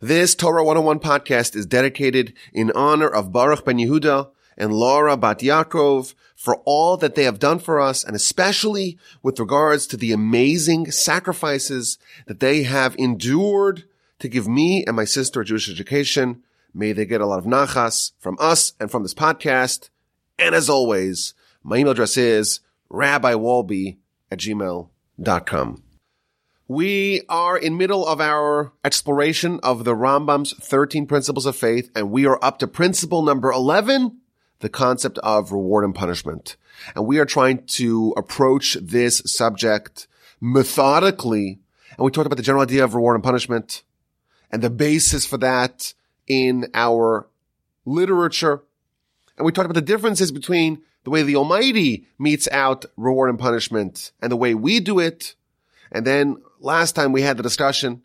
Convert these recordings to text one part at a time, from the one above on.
This Torah 101 podcast is dedicated in honor of Baruch Ben Yehuda and Laura Bat Yaakov for all that they have done for us, and especially with regards to the amazing sacrifices that they have endured to give me and my sister a Jewish education. May they get a lot of nachas from us and from this podcast. And as always, my email address is rabbiwalby at gmail.com. We are in middle of our exploration of the Rambam's 13 principles of faith, and we are up to principle number 11, the concept of reward and punishment. And we are trying to approach this subject methodically. And we talked about the general idea of reward and punishment and the basis for that in our literature. And we talked about the differences between the way the Almighty metes out reward and punishment and the way we do it. And then last time we had the discussion,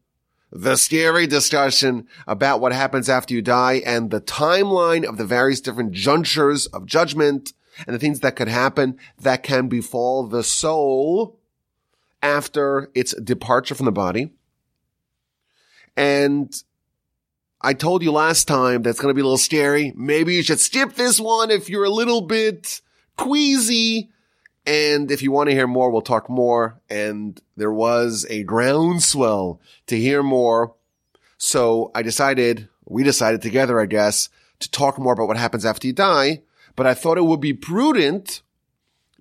the scary discussion about what happens after you die and the timeline of the various different junctures of judgment and the things that could happen that can befall the soul after its departure from the body. And I told you last time that's going to be a little scary. Maybe you should skip this one if you're a little bit queasy and if you want to hear more, we'll talk more. And there was a groundswell to hear more. So I decided, we decided together, I guess, to talk more about what happens after you die. But I thought it would be prudent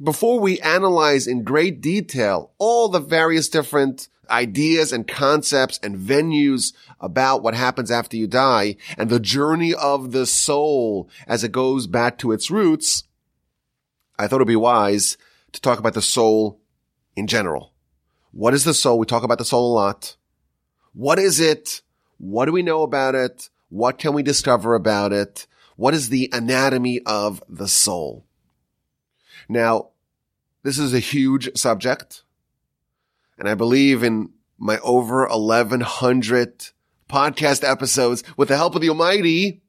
before we analyze in great detail all the various different ideas and concepts and venues about what happens after you die and the journey of the soul as it goes back to its roots. I thought it'd be wise to talk about the soul in general. What is the soul? We talk about the soul a lot. What is it? What do we know about it? What can we discover about it? What is the anatomy of the soul? Now, this is a huge subject. And I believe in my over 1100 podcast episodes with the help of the Almighty,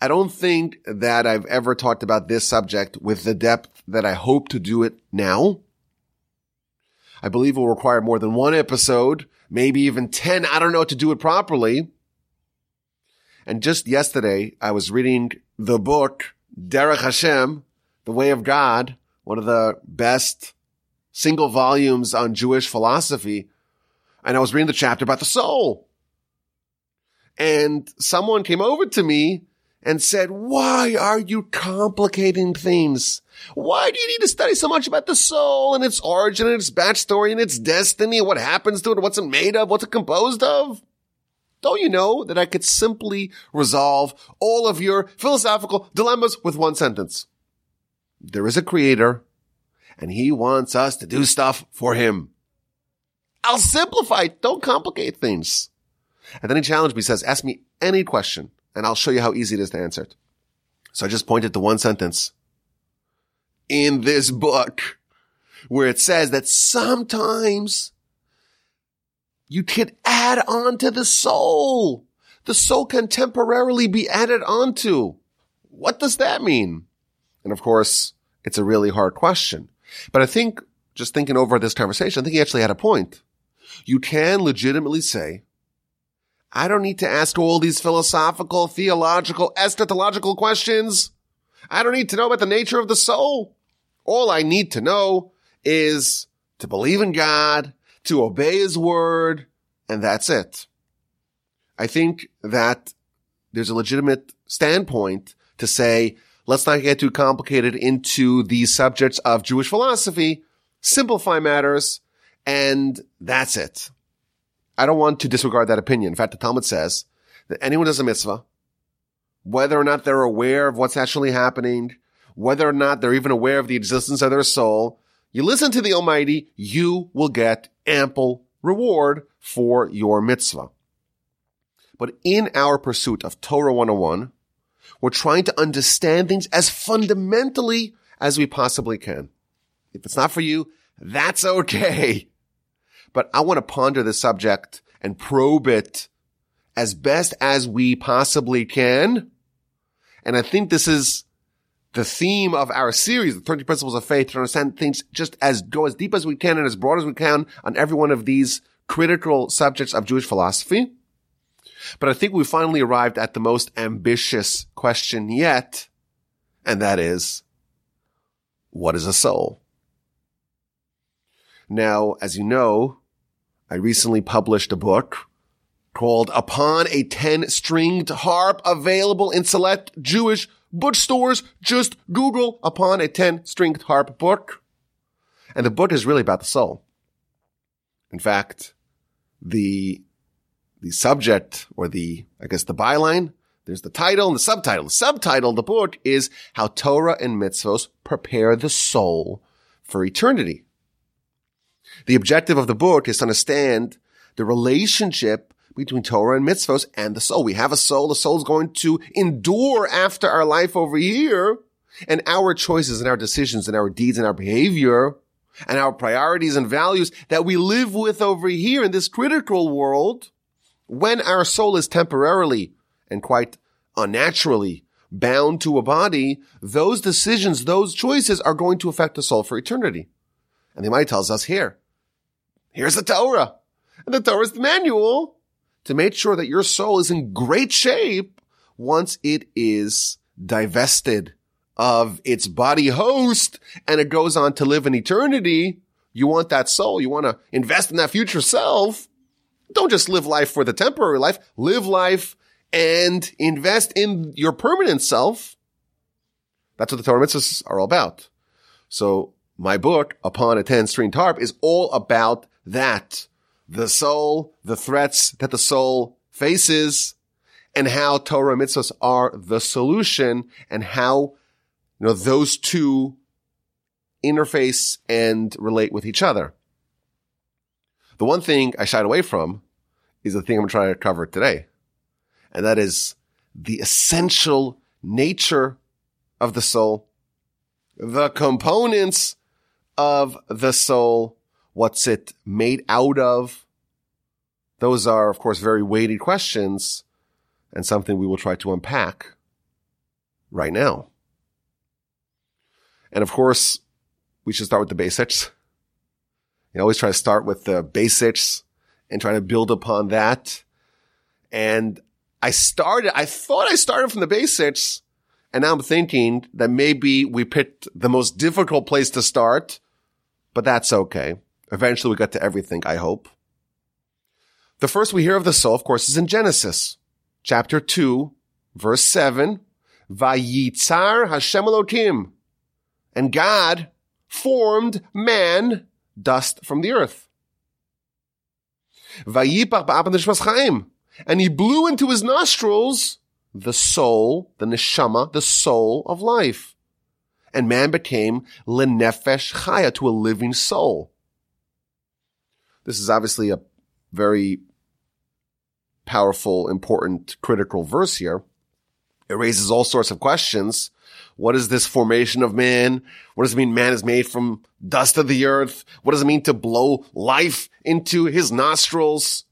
I don't think that I've ever talked about this subject with the depth that I hope to do it now. I believe it will require more than one episode, maybe even 10. I don't know to do it properly. And just yesterday, I was reading the book, Derech Hashem, The Way of God, one of the best single volumes on Jewish philosophy. And I was reading the chapter about the soul. And someone came over to me and said, why are you complicating things? Why do you need to study so much about the soul and its origin and its backstory and its destiny and what happens to it, what's it made of, what's it composed of? Don't you know that I could simply resolve all of your philosophical dilemmas with one sentence? There is a creator and he wants us to do stuff for him. I'll simplify. Don't complicate things. And then he challenged me, says, ask me any question and I'll show you how easy it is to answer it. So I just pointed to one sentence in this book where it says that sometimes you can add on to the soul. The soul can temporarily be added onto. What does that mean? And of course, it's a really hard question. But I think just thinking over this conversation, I think he actually had a point. You can legitimately say I don't need to ask all these philosophical, theological, eschatological questions. I don't need to know about the nature of the soul. All I need to know is to believe in God, to obey his word, and that's it. I think that there's a legitimate standpoint to say, let's not get too complicated into the subjects of Jewish philosophy, simplify matters, and that's it. I don't want to disregard that opinion. In fact, the Talmud says that anyone does a mitzvah, whether or not they're aware of what's actually happening, whether or not they're even aware of the existence of their soul, you listen to the Almighty, you will get ample reward for your mitzvah. But in our pursuit of Torah 101, we're trying to understand things as fundamentally as we possibly can. If it's not for you, that's okay but I want to ponder the subject and probe it as best as we possibly can. And I think this is the theme of our series, the 30 principles of faith, to understand things just as go as deep as we can and as broad as we can on every one of these critical subjects of Jewish philosophy. But I think we finally arrived at the most ambitious question yet, and that is, what is a soul? Now, as you know, I recently published a book called Upon a 10 Stringed Harp available in select Jewish bookstores. Just Google Upon a 10 Stringed Harp book. And the book is really about the soul. In fact, the, the subject or the, I guess the byline, there's the title and the subtitle. The subtitle of the book is How Torah and Mitzvos Prepare the Soul for Eternity. The objective of the book is to understand the relationship between Torah and mitzvos and the soul. We have a soul. The soul is going to endure after our life over here and our choices and our decisions and our deeds and our behavior and our priorities and values that we live with over here in this critical world when our soul is temporarily and quite unnaturally bound to a body, those decisions, those choices are going to affect the soul for eternity. And the Almighty tells us here, here's the Torah. And the Torah is the manual to make sure that your soul is in great shape once it is divested of its body host and it goes on to live in eternity. You want that soul. You want to invest in that future self. Don't just live life for the temporary life. Live life and invest in your permanent self. That's what the Torah mitzvahs are all about. So my book, Upon a 10 string harp, is all about that the soul, the threats that the soul faces, and how Torah mitzvahs are the solution, and how you know those two interface and relate with each other. The one thing I shied away from is the thing I'm trying to cover today, and that is the essential nature of the soul, the components of the soul, What's it made out of? Those are, of course, very weighty questions and something we will try to unpack right now. And of course, we should start with the basics. You always try to start with the basics and try to build upon that. And I started, I thought I started from the basics. And now I'm thinking that maybe we picked the most difficult place to start, but that's okay. Eventually we get to everything, I hope. The first we hear of the soul, of course, is in Genesis, chapter 2, verse 7. Vayitzar Hashem Elohim. And God formed man, dust from the earth. And he blew into his nostrils the soul, the neshama, the soul of life. And man became lenefesh chaya, to a living soul. This is obviously a very powerful, important, critical verse here. It raises all sorts of questions. What is this formation of man? What does it mean man is made from dust of the earth? What does it mean to blow life into his nostrils?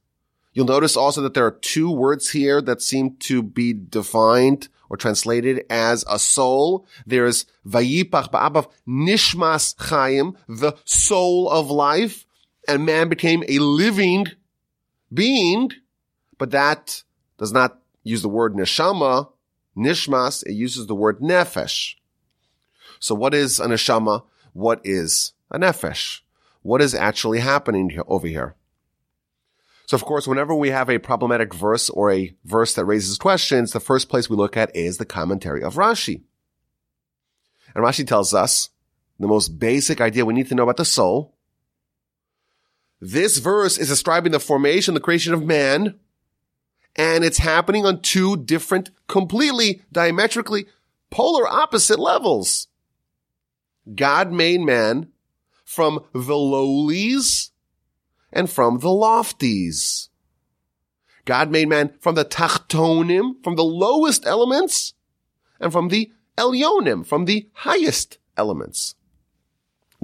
You'll notice also that there are two words here that seem to be defined or translated as a soul. There's vayipach b'apav nishmas chayim, the soul of life and man became a living being, but that does not use the word neshama, nishmas, it uses the word nefesh. So what is a neshama? What is a nefesh? What is actually happening over here? So of course, whenever we have a problematic verse or a verse that raises questions, the first place we look at is the commentary of Rashi. And Rashi tells us the most basic idea we need to know about the soul this verse is describing the formation, the creation of man, and it's happening on two different, completely diametrically polar opposite levels. God made man from the lowlies and from the lofties. God made man from the tachtonim, from the lowest elements, and from the elyonim, from the highest elements.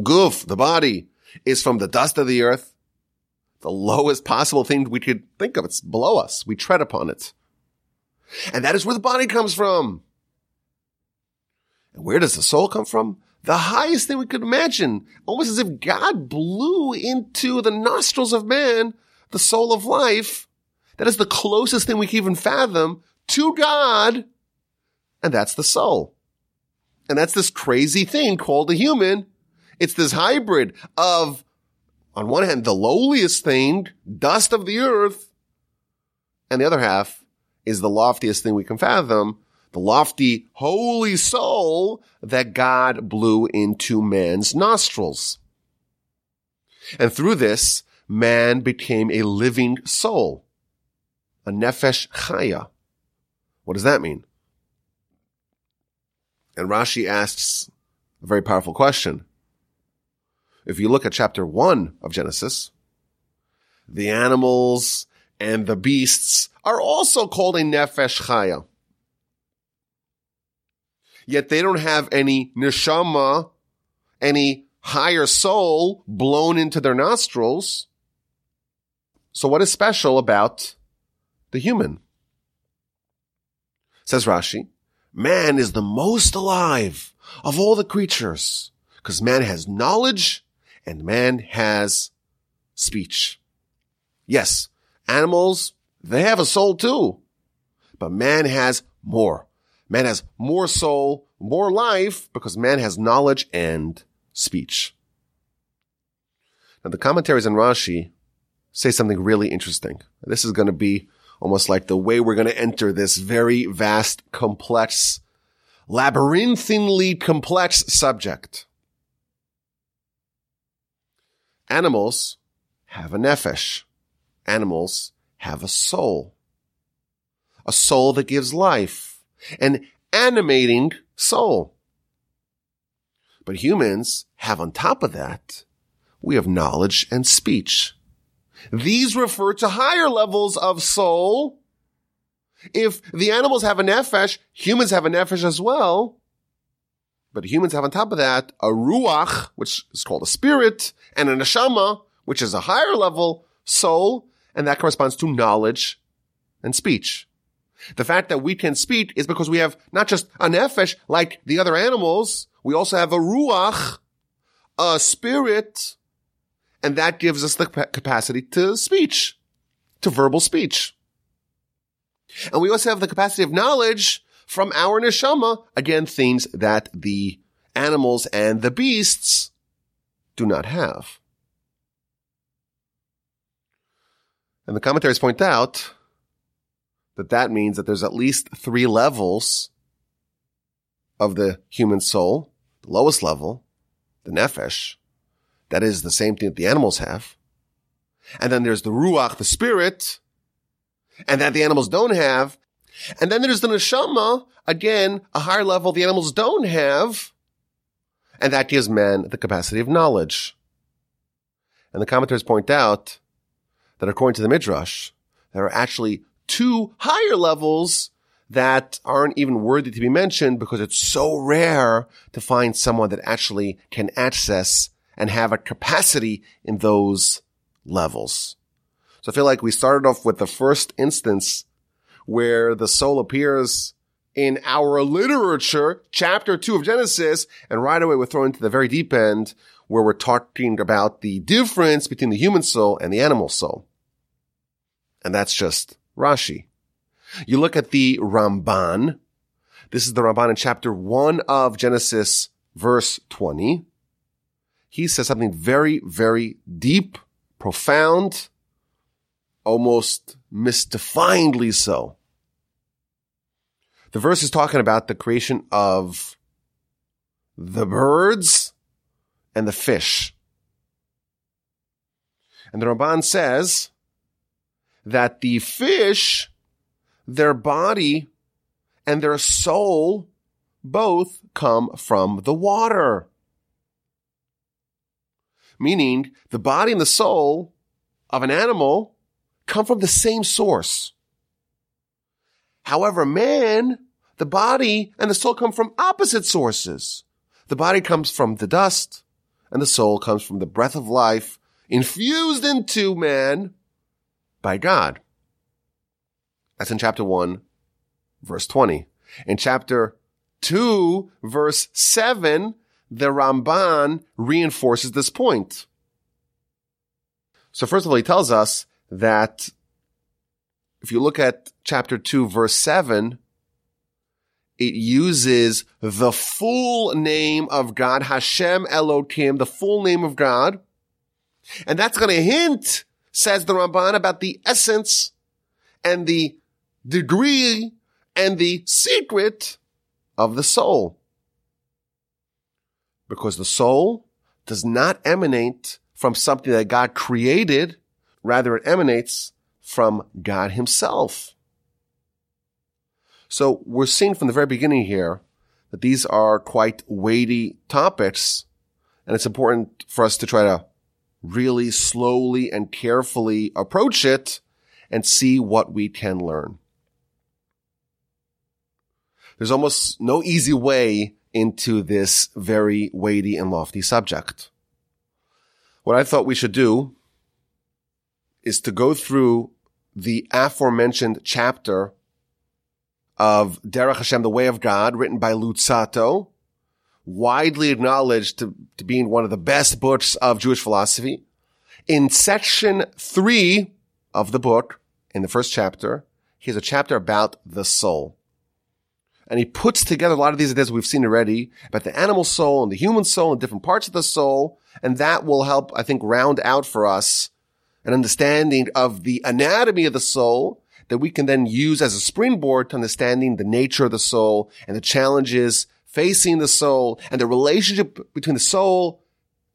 Guf, the body, is from the dust of the earth, the lowest possible thing we could think of. It's below us. We tread upon it. And that is where the body comes from. And where does the soul come from? The highest thing we could imagine, almost as if God blew into the nostrils of man the soul of life That is the closest thing we can even fathom to God. And that's the soul. And that's this crazy thing called a human. It's this hybrid of, on one hand, the lowliest thing, dust of the earth. And the other half is the loftiest thing we can fathom, the lofty holy soul that God blew into man's nostrils. And through this, man became a living soul, a nefesh chaya. What does that mean? And Rashi asks a very powerful question. If you look at chapter one of Genesis, the animals and the beasts are also called a nefesh chaya. Yet they don't have any neshama, any higher soul blown into their nostrils. So what is special about the human? Says Rashi, man is the most alive of all the creatures because man has knowledge and man has speech. Yes, animals, they have a soul too, but man has more. Man has more soul, more life because man has knowledge and speech. Now the commentaries on Rashi say something really interesting. This is going to be almost like the way we're going to enter this very vast, complex, labyrinthine complex subject. Animals have a nefesh. Animals have a soul. A soul that gives life. An animating soul. But humans have on top of that, we have knowledge and speech. These refer to higher levels of soul. If the animals have a nefesh, humans have a nefesh as well. But humans have on top of that a ruach, which is called a spirit, and a neshama, which is a higher level soul, and that corresponds to knowledge and speech. The fact that we can speak is because we have not just a nefesh like the other animals, we also have a ruach, a spirit, and that gives us the capacity to speech, to verbal speech. And we also have the capacity of knowledge from our neshama, again, things that the animals and the beasts do not have. And the commentaries point out that that means that there's at least three levels of the human soul. The lowest level, the nefesh, that is the same thing that the animals have. And then there's the ruach, the spirit, and that the animals don't have. And then there's the neshama, again, a higher level the animals don't have. And that gives man the capacity of knowledge. And the commentators point out that according to the Midrash, there are actually two higher levels that aren't even worthy to be mentioned because it's so rare to find someone that actually can access and have a capacity in those levels. So I feel like we started off with the first instance where the soul appears in our literature, chapter two of Genesis, and right away we're thrown into the very deep end where we're talking about the difference between the human soul and the animal soul. And that's just Rashi. You look at the Ramban. This is the Ramban in chapter one of Genesis, verse 20 he says something very, very deep, profound, almost mystifyingly so. The verse is talking about the creation of the birds and the fish. And the Ramban says that the fish, their body and their soul both come from the water meaning the body and the soul of an animal come from the same source. However, man, the body and the soul come from opposite sources. The body comes from the dust and the soul comes from the breath of life infused into man by God. That's in chapter 1, verse 20. In chapter 2, verse 7, the Ramban reinforces this point. So first of all, he tells us that if you look at chapter 2, verse 7, it uses the full name of God, Hashem Elohim, the full name of God. And that's going to hint, says the Ramban, about the essence and the degree and the secret of the soul. Because the soul does not emanate from something that God created. Rather, it emanates from God himself. So we're seeing from the very beginning here that these are quite weighty topics. And it's important for us to try to really slowly and carefully approach it and see what we can learn. There's almost no easy way into this very weighty and lofty subject. What I thought we should do is to go through the aforementioned chapter of Derech Hashem, the Way of God, written by Luzzatto, widely acknowledged to, to being one of the best books of Jewish philosophy. In section three of the book, in the first chapter, he has a chapter about the soul. And he puts together a lot of these ideas we've seen already about the animal soul and the human soul and different parts of the soul. And that will help, I think, round out for us an understanding of the anatomy of the soul that we can then use as a springboard to understanding the nature of the soul and the challenges facing the soul and the relationship between the soul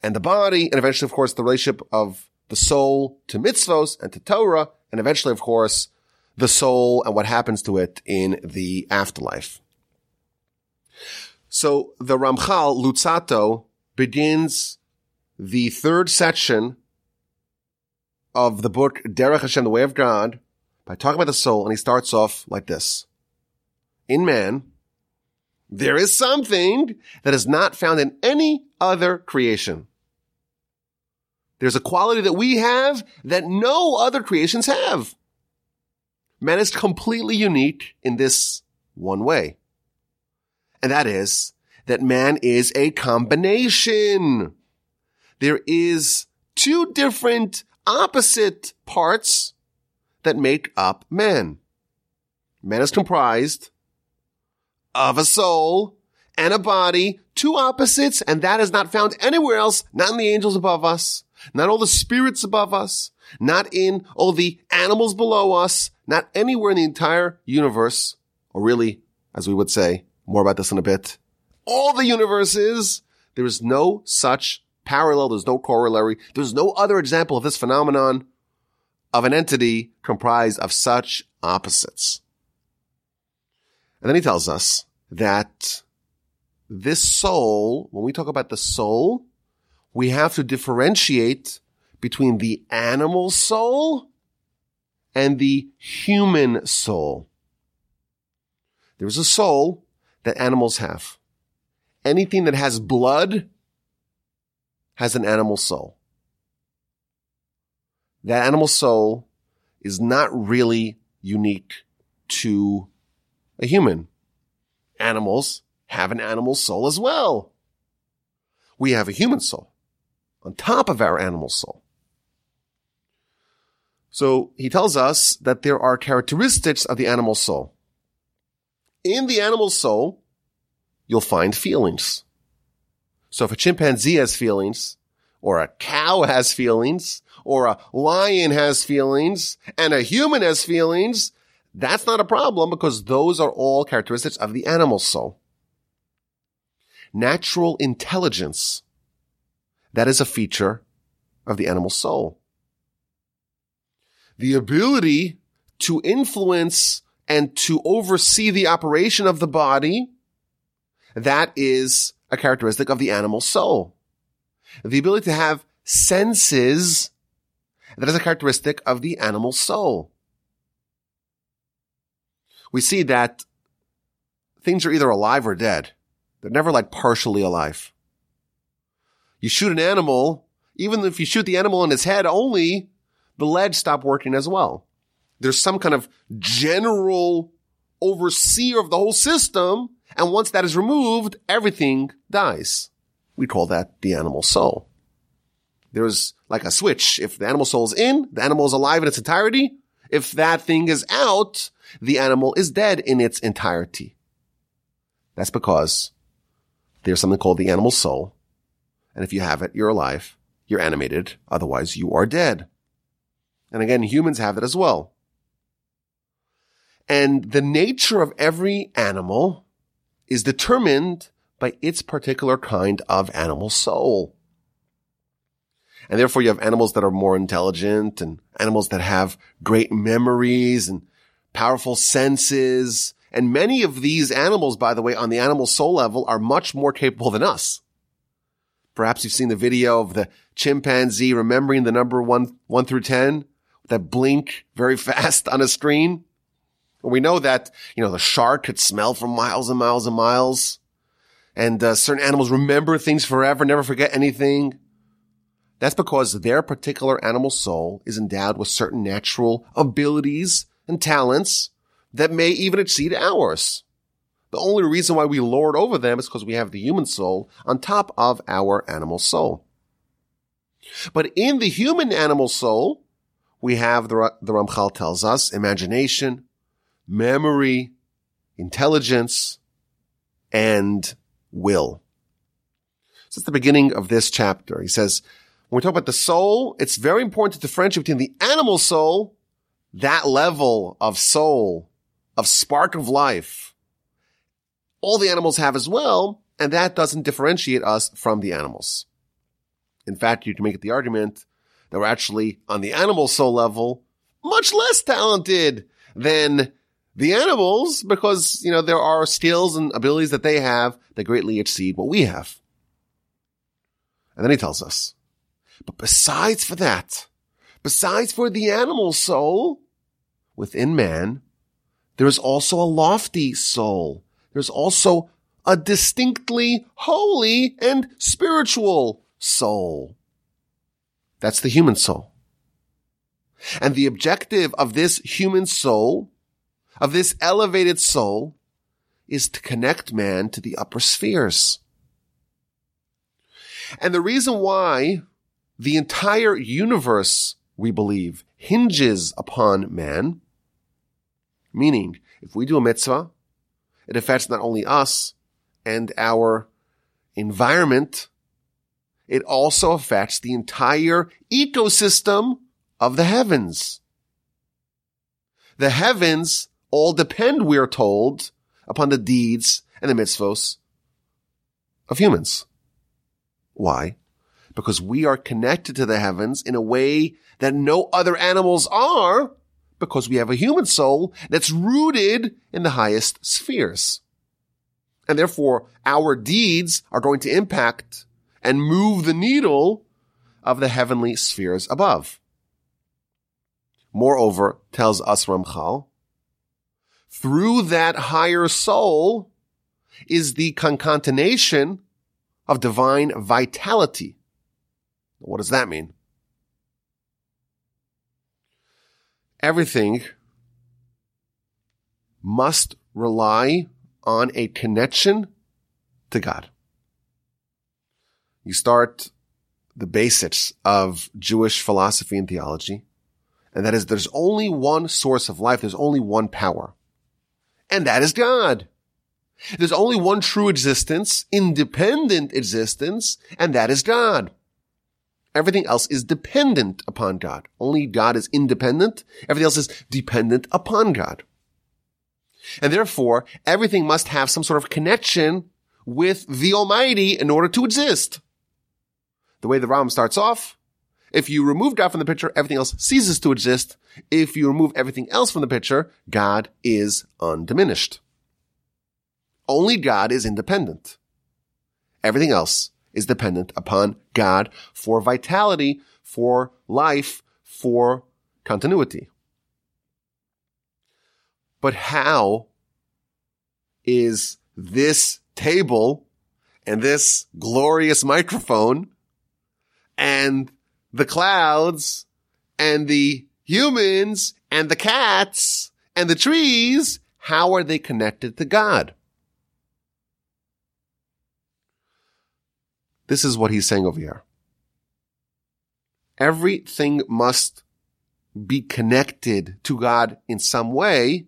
and the body. And eventually, of course, the relationship of the soul to mitzvos and to Torah. And eventually, of course, the soul and what happens to it in the afterlife. So the Ramchal Luzzatto begins the third section of the book Derech Hashem, the Way of God, by talking about the soul, and he starts off like this. In man, there is something that is not found in any other creation. There's a quality that we have that no other creations have. Man is completely unique in this one way. And that is that man is a combination. There is two different opposite parts that make up man. Man is comprised of a soul and a body, two opposites, and that is not found anywhere else, not in the angels above us, not all the spirits above us, not in all the animals below us, not anywhere in the entire universe, or really, as we would say, more about this in a bit, all the universes, there is no such parallel, there's no corollary, there's no other example of this phenomenon of an entity comprised of such opposites. And then he tells us that this soul, when we talk about the soul, we have to differentiate between the animal soul and the human soul. There's a soul that animals have. Anything that has blood has an animal soul. That animal soul is not really unique to a human. Animals have an animal soul as well. We have a human soul on top of our animal soul. So he tells us that there are characteristics of the animal soul. In the animal soul, you'll find feelings. So if a chimpanzee has feelings, or a cow has feelings, or a lion has feelings, and a human has feelings, that's not a problem because those are all characteristics of the animal soul. Natural intelligence, that is a feature of the animal soul. The ability to influence and to oversee the operation of the body, that is a characteristic of the animal soul. The ability to have senses that is a characteristic of the animal soul. We see that things are either alive or dead. They're never like partially alive. You shoot an animal, even if you shoot the animal in its head only, the legs stop working as well. There's some kind of general overseer of the whole system. And once that is removed, everything dies. We call that the animal soul there's like a switch. If the animal soul is in, the animal is alive in its entirety. If that thing is out, the animal is dead in its entirety. That's because there's something called the animal soul. And if you have it, you're alive. You're animated. Otherwise, you are dead. And again, humans have it as well. And the nature of every animal is determined by its particular kind of animal soul. And therefore you have animals that are more intelligent and animals that have great memories and powerful senses. And many of these animals, by the way, on the animal soul level are much more capable than us. Perhaps you've seen the video of the chimpanzee remembering the number one, one through 10 that blink very fast on a screen. We know that, you know, the shark could smell for miles and miles and miles. And uh, certain animals remember things forever, never forget anything. That's because their particular animal soul is endowed with certain natural abilities and talents that may even exceed ours. The only reason why we lord over them is because we have the human soul on top of our animal soul. But in the human animal soul, we have the, the Ramchal tells us imagination, memory, intelligence, and will. So it's the beginning of this chapter. He says, when we talk about the soul, it's very important to differentiate between the animal soul, that level of soul, of spark of life. All the animals have as well, and that doesn't differentiate us from the animals. In fact, you can make the argument that we're actually on the animal soul level much less talented than the animals because, you know, there are skills and abilities that they have that greatly exceed what we have. And then he tells us, but besides for that, besides for the animal soul within man, there is also a lofty soul. There's also a distinctly holy and spiritual soul. That's the human soul. And the objective of this human soul of this elevated soul is to connect man to the upper spheres. And the reason why the entire universe, we believe, hinges upon man, meaning if we do a mitzvah, it affects not only us and our environment, it also affects the entire ecosystem of the heavens. The heavens all depend, we're told, upon the deeds and the mitzvos of humans. Why? Because we are connected to the heavens in a way that no other animals are because we have a human soul that's rooted in the highest spheres. And therefore our deeds are going to impact and move the needle of the heavenly spheres above. Moreover, tells us Ramchal, through that higher soul is the concatenation of divine vitality. What does that mean? Everything must rely on a connection to God. You start the basics of Jewish philosophy and theology, and that is there's only one source of life, there's only one power and that is God. There's only one true existence, independent existence, and that is God. Everything else is dependent upon God. Only God is independent. Everything else is dependent upon God. And therefore, everything must have some sort of connection with the Almighty in order to exist. The way the Ram starts off, if you remove God from the picture, everything else ceases to exist. If you remove everything else from the picture, God is undiminished. Only God is independent. Everything else is dependent upon God for vitality, for life, for continuity. But how is this table and this glorious microphone and the clouds and the humans and the cats and the trees, how are they connected to God? This is what he's saying over here. Everything must be connected to God in some way,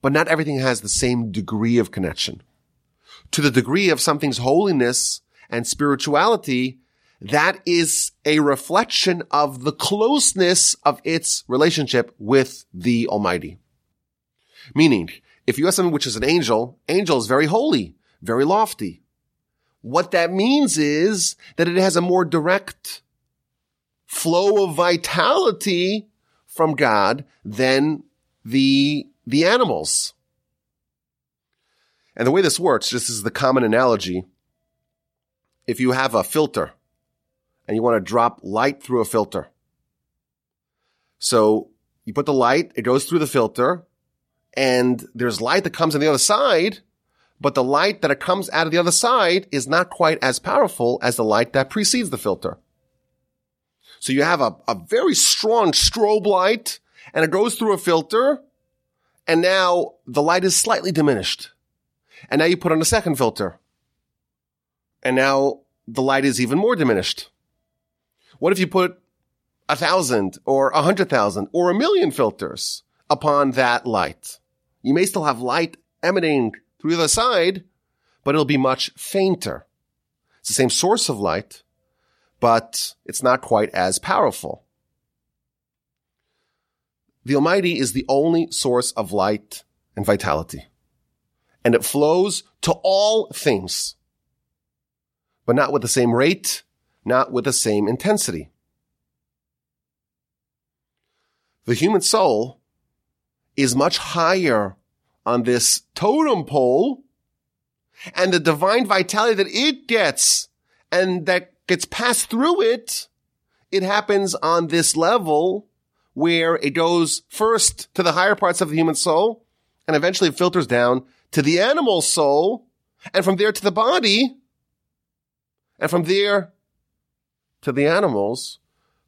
but not everything has the same degree of connection. To the degree of something's holiness and spirituality, that is a reflection of the closeness of its relationship with the Almighty. Meaning, if you have something which is an angel, angel is very holy, very lofty. What that means is that it has a more direct flow of vitality from God than the, the animals. And the way this works, this is the common analogy. If you have a filter and you want to drop light through a filter. So you put the light, it goes through the filter and there's light that comes on the other side, but the light that comes out of the other side is not quite as powerful as the light that precedes the filter. So you have a, a very strong strobe light and it goes through a filter and now the light is slightly diminished. And now you put on a second filter and now the light is even more diminished. What if you put a thousand or a hundred thousand or a million filters upon that light? You may still have light emanating through the side, but it'll be much fainter. It's the same source of light, but it's not quite as powerful. The Almighty is the only source of light and vitality, and it flows to all things, but not with the same rate, not with the same intensity. The human soul is much higher on this totem pole and the divine vitality that it gets and that gets passed through it, it happens on this level where it goes first to the higher parts of the human soul and eventually filters down to the animal soul and from there to the body and from there to the animals,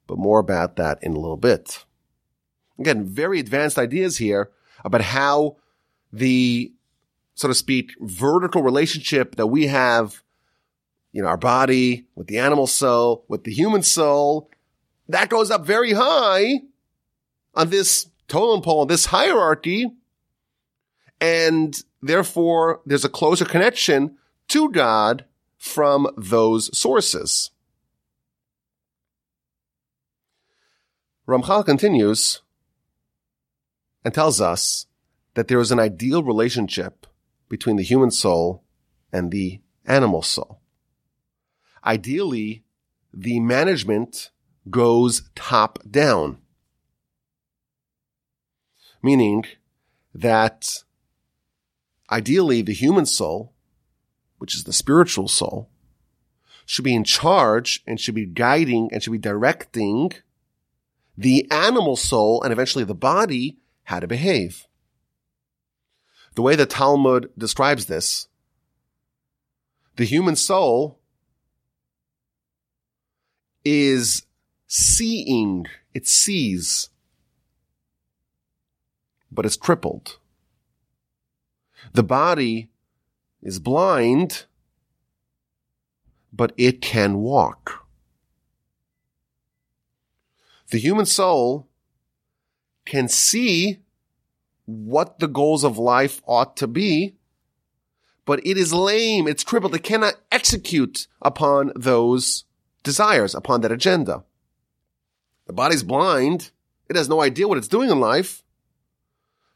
but more about that in a little bit. Again, very advanced ideas here about how the, so to speak, vertical relationship that we have you know, our body, with the animal soul, with the human soul, that goes up very high on this totem pole, this hierarchy. And therefore there's a closer connection to God from those sources. Ramchal continues and tells us that there is an ideal relationship between the human soul and the animal soul. Ideally, the management goes top down. Meaning that ideally the human soul, which is the spiritual soul, should be in charge and should be guiding and should be directing the animal soul and eventually the body how to behave. The way the Talmud describes this, the human soul is seeing. It sees, but it's crippled. The body is blind, but it can walk. The human soul can see what the goals of life ought to be, but it is lame, it's crippled, it cannot execute upon those desires upon that agenda. The body's blind. It has no idea what it's doing in life,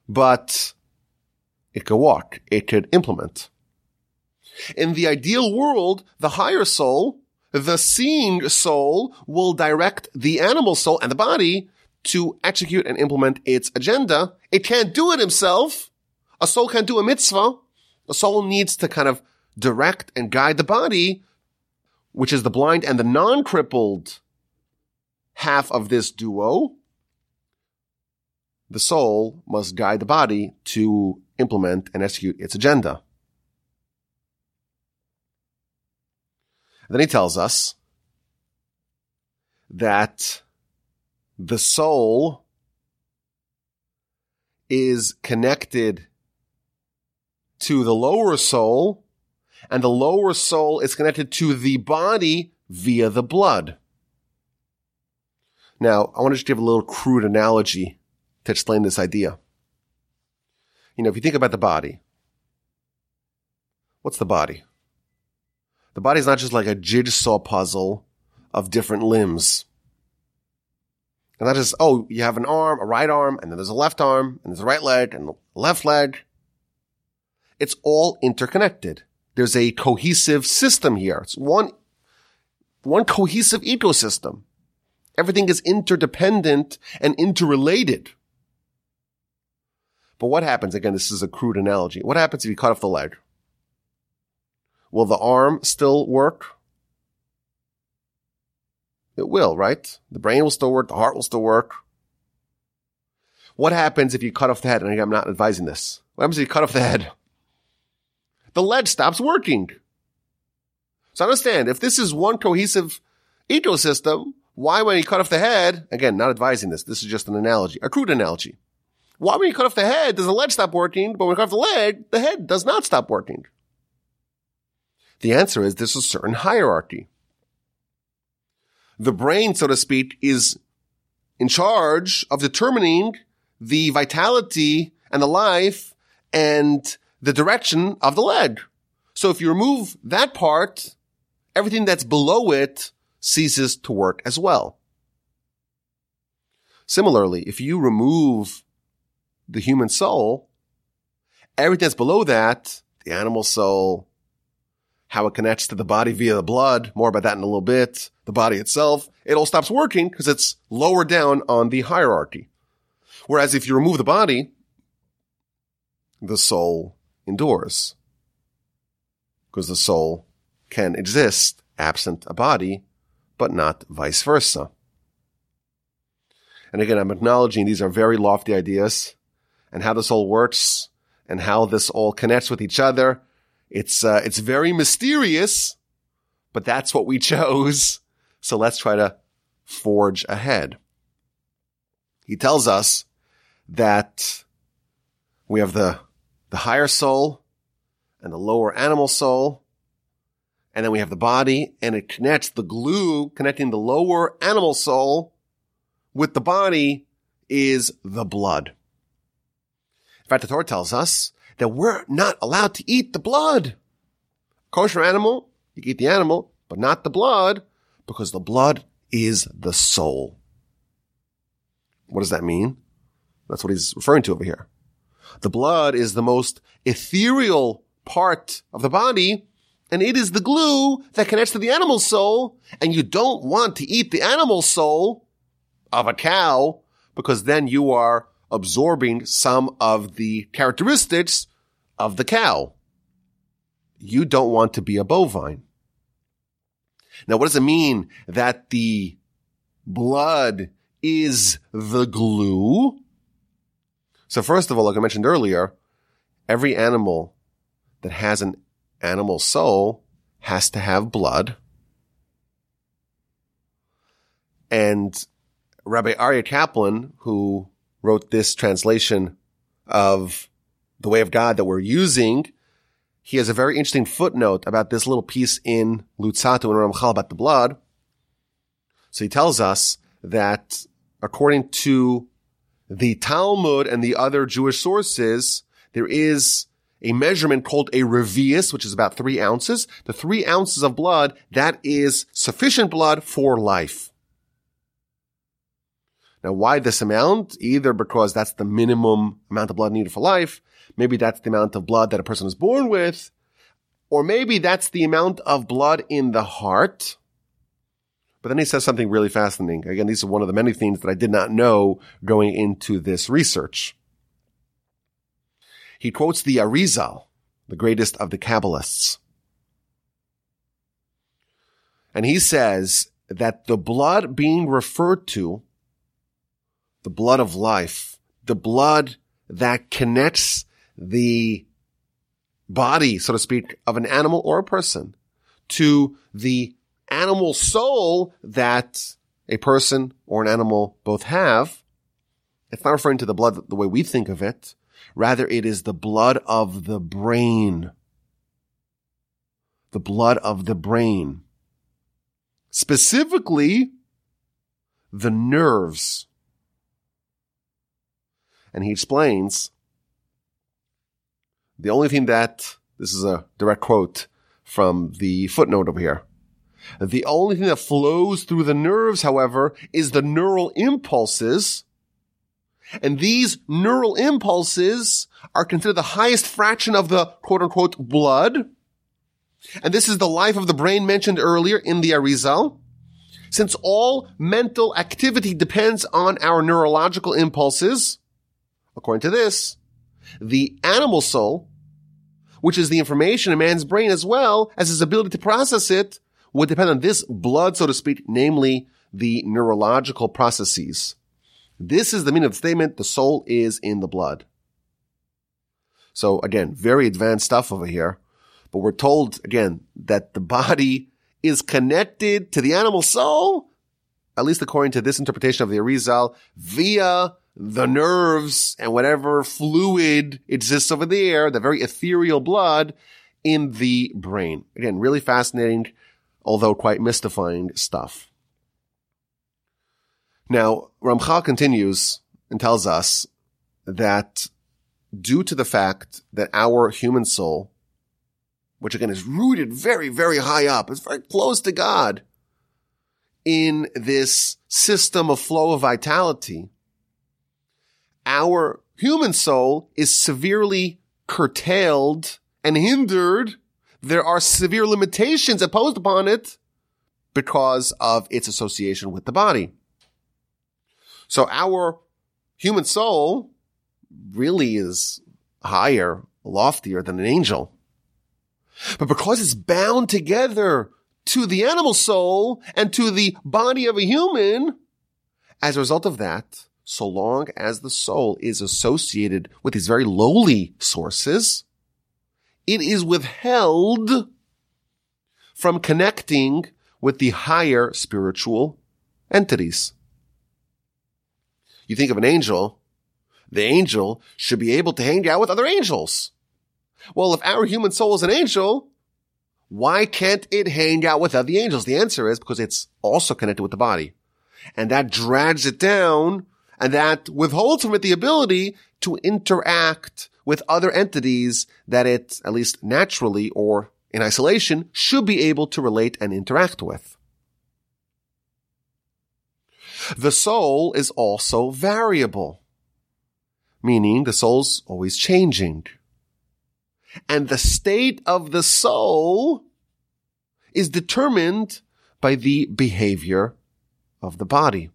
but it could walk. It could implement. In the ideal world, the higher soul, the seeing soul will direct the animal soul and the body to execute and implement its agenda. It can't do it himself. A soul can't do a mitzvah. A soul needs to kind of direct and guide the body which is the blind and the non-crippled half of this duo, the soul must guide the body to implement and execute its agenda. Then he tells us that the soul is connected to the lower soul and the lower soul is connected to the body via the blood. Now, I want to just give a little crude analogy to explain this idea. You know, if you think about the body, what's the body? The body is not just like a jigsaw puzzle of different limbs. And not just, oh, you have an arm, a right arm, and then there's a left arm, and there's a right leg, and a left leg. It's all interconnected. There's a cohesive system here. It's one, one cohesive ecosystem. Everything is interdependent and interrelated. But what happens? Again, this is a crude analogy. What happens if you cut off the leg? Will the arm still work? It will, right? The brain will still work. The heart will still work. What happens if you cut off the head? And I'm not advising this. What happens if you cut off the head? The leg stops working. So understand, if this is one cohesive ecosystem, why when you cut off the head, again, not advising this, this is just an analogy, a crude analogy. Why when you cut off the head does the leg stop working, but when you cut off the leg, the head does not stop working? The answer is there's a certain hierarchy the brain, so to speak, is in charge of determining the vitality and the life and the direction of the leg. So if you remove that part, everything that's below it ceases to work as well. Similarly, if you remove the human soul, everything that's below that, the animal soul, how it connects to the body via the blood. More about that in a little bit. The body itself, it all stops working because it's lower down on the hierarchy. Whereas if you remove the body, the soul endures. Because the soul can exist absent a body, but not vice versa. And again, I'm acknowledging these are very lofty ideas and how this all works and how this all connects with each other it's, uh, it's very mysterious, but that's what we chose. So let's try to forge ahead. He tells us that we have the, the higher soul and the lower animal soul. And then we have the body and it connects the glue connecting the lower animal soul with the body is the blood. In fact, the Torah tells us that we're not allowed to eat the blood. Kosher animal, you eat the animal, but not the blood, because the blood is the soul. What does that mean? That's what he's referring to over here. The blood is the most ethereal part of the body, and it is the glue that connects to the animal soul, and you don't want to eat the animal soul of a cow, because then you are absorbing some of the characteristics of the cow. You don't want to be a bovine. Now, what does it mean that the blood is the glue? So first of all, like I mentioned earlier, every animal that has an animal soul has to have blood. And Rabbi Aryeh Kaplan, who wrote this translation of the way of God that we're using, he has a very interesting footnote about this little piece in Luzzatto and Ramchal about the blood. So he tells us that according to the Talmud and the other Jewish sources, there is a measurement called a revius, which is about three ounces. The three ounces of blood, that is sufficient blood for life. Now, why this amount? Either because that's the minimum amount of blood needed for life. Maybe that's the amount of blood that a person is born with. Or maybe that's the amount of blood in the heart. But then he says something really fascinating. Again, these are one of the many things that I did not know going into this research. He quotes the Arizal, the greatest of the Kabbalists. And he says that the blood being referred to the blood of life, the blood that connects the body, so to speak, of an animal or a person to the animal soul that a person or an animal both have. It's not referring to the blood the way we think of it. Rather, it is the blood of the brain. The blood of the brain. Specifically, the nerves. And he explains the only thing that, this is a direct quote from the footnote over here. The only thing that flows through the nerves, however, is the neural impulses. And these neural impulses are considered the highest fraction of the quote unquote blood. And this is the life of the brain mentioned earlier in the Arizal. Since all mental activity depends on our neurological impulses, according to this, the animal soul, which is the information in man's brain as well as his ability to process it, would depend on this blood, so to speak, namely the neurological processes. This is the meaning of the statement, the soul is in the blood. So again, very advanced stuff over here, but we're told again that the body is connected to the animal soul, at least according to this interpretation of the Arizal, via the nerves and whatever fluid exists over there, the very ethereal blood in the brain. Again, really fascinating although quite mystifying stuff. Now, Ramchal continues and tells us that due to the fact that our human soul, which again is rooted very, very high up, is very close to God in this system of flow of vitality, our human soul is severely curtailed and hindered there are severe limitations imposed upon it because of its association with the body. So our human soul really is higher, loftier than an angel. But because it's bound together to the animal soul and to the body of a human, as a result of that, so long as the soul is associated with these very lowly sources, it is withheld from connecting with the higher spiritual entities. You think of an angel, the angel should be able to hang out with other angels. Well, if our human soul is an angel, why can't it hang out with other angels? The answer is because it's also connected with the body. And that drags it down and that withholds from it the ability to interact with other entities that it, at least naturally or in isolation, should be able to relate and interact with. The soul is also variable, meaning the soul's always changing. And the state of the soul is determined by the behavior of the body.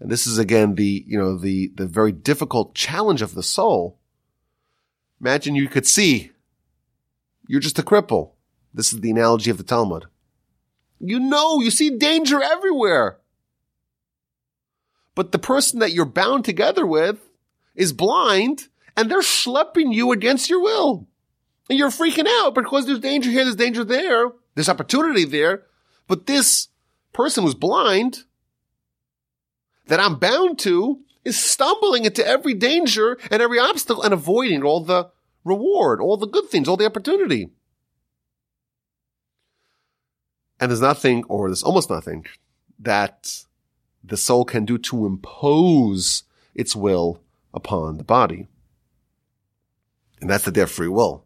And this is again the, you know, the, the very difficult challenge of the soul. Imagine you could see you're just a cripple. This is the analogy of the Talmud. You know, you see danger everywhere. But the person that you're bound together with is blind and they're schlepping you against your will. And you're freaking out because there's danger here, there's danger there, there's opportunity there. But this person who's blind that I'm bound to is stumbling into every danger and every obstacle and avoiding all the reward, all the good things, all the opportunity. And there's nothing, or there's almost nothing that the soul can do to impose its will upon the body. And that's the day of free will,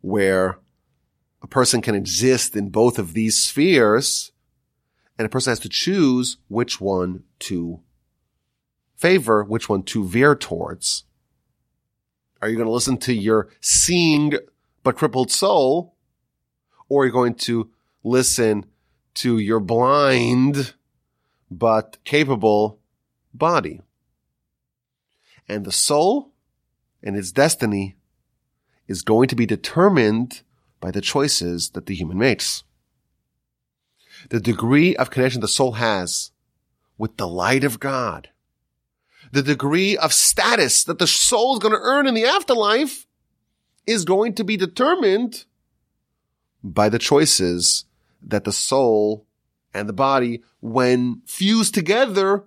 where a person can exist in both of these spheres and a person has to choose which one to favor, which one to veer towards. Are you going to listen to your seeing but crippled soul, or are you going to listen to your blind but capable body? And the soul and its destiny is going to be determined by the choices that the human makes the degree of connection the soul has with the light of God, the degree of status that the soul is going to earn in the afterlife is going to be determined by the choices that the soul and the body, when fused together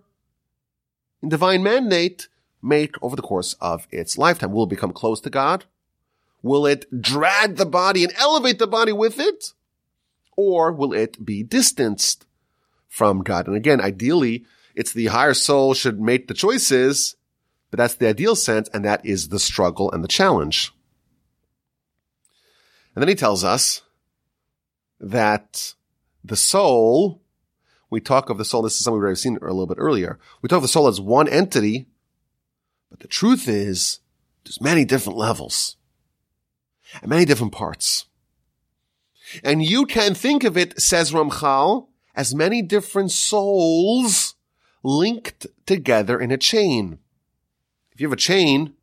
in divine mandate, make over the course of its lifetime. Will it become close to God? Will it drag the body and elevate the body with it? Or will it be distanced from God. And again, ideally, it's the higher soul should make the choices, but that's the ideal sense, and that is the struggle and the challenge. And then he tells us that the soul, we talk of the soul, this is something we've already seen a little bit earlier. We talk of the soul as one entity, but the truth is there's many different levels and many different parts. And you can think of it, says Ramchal, as many different souls linked together in a chain. If you have a chain,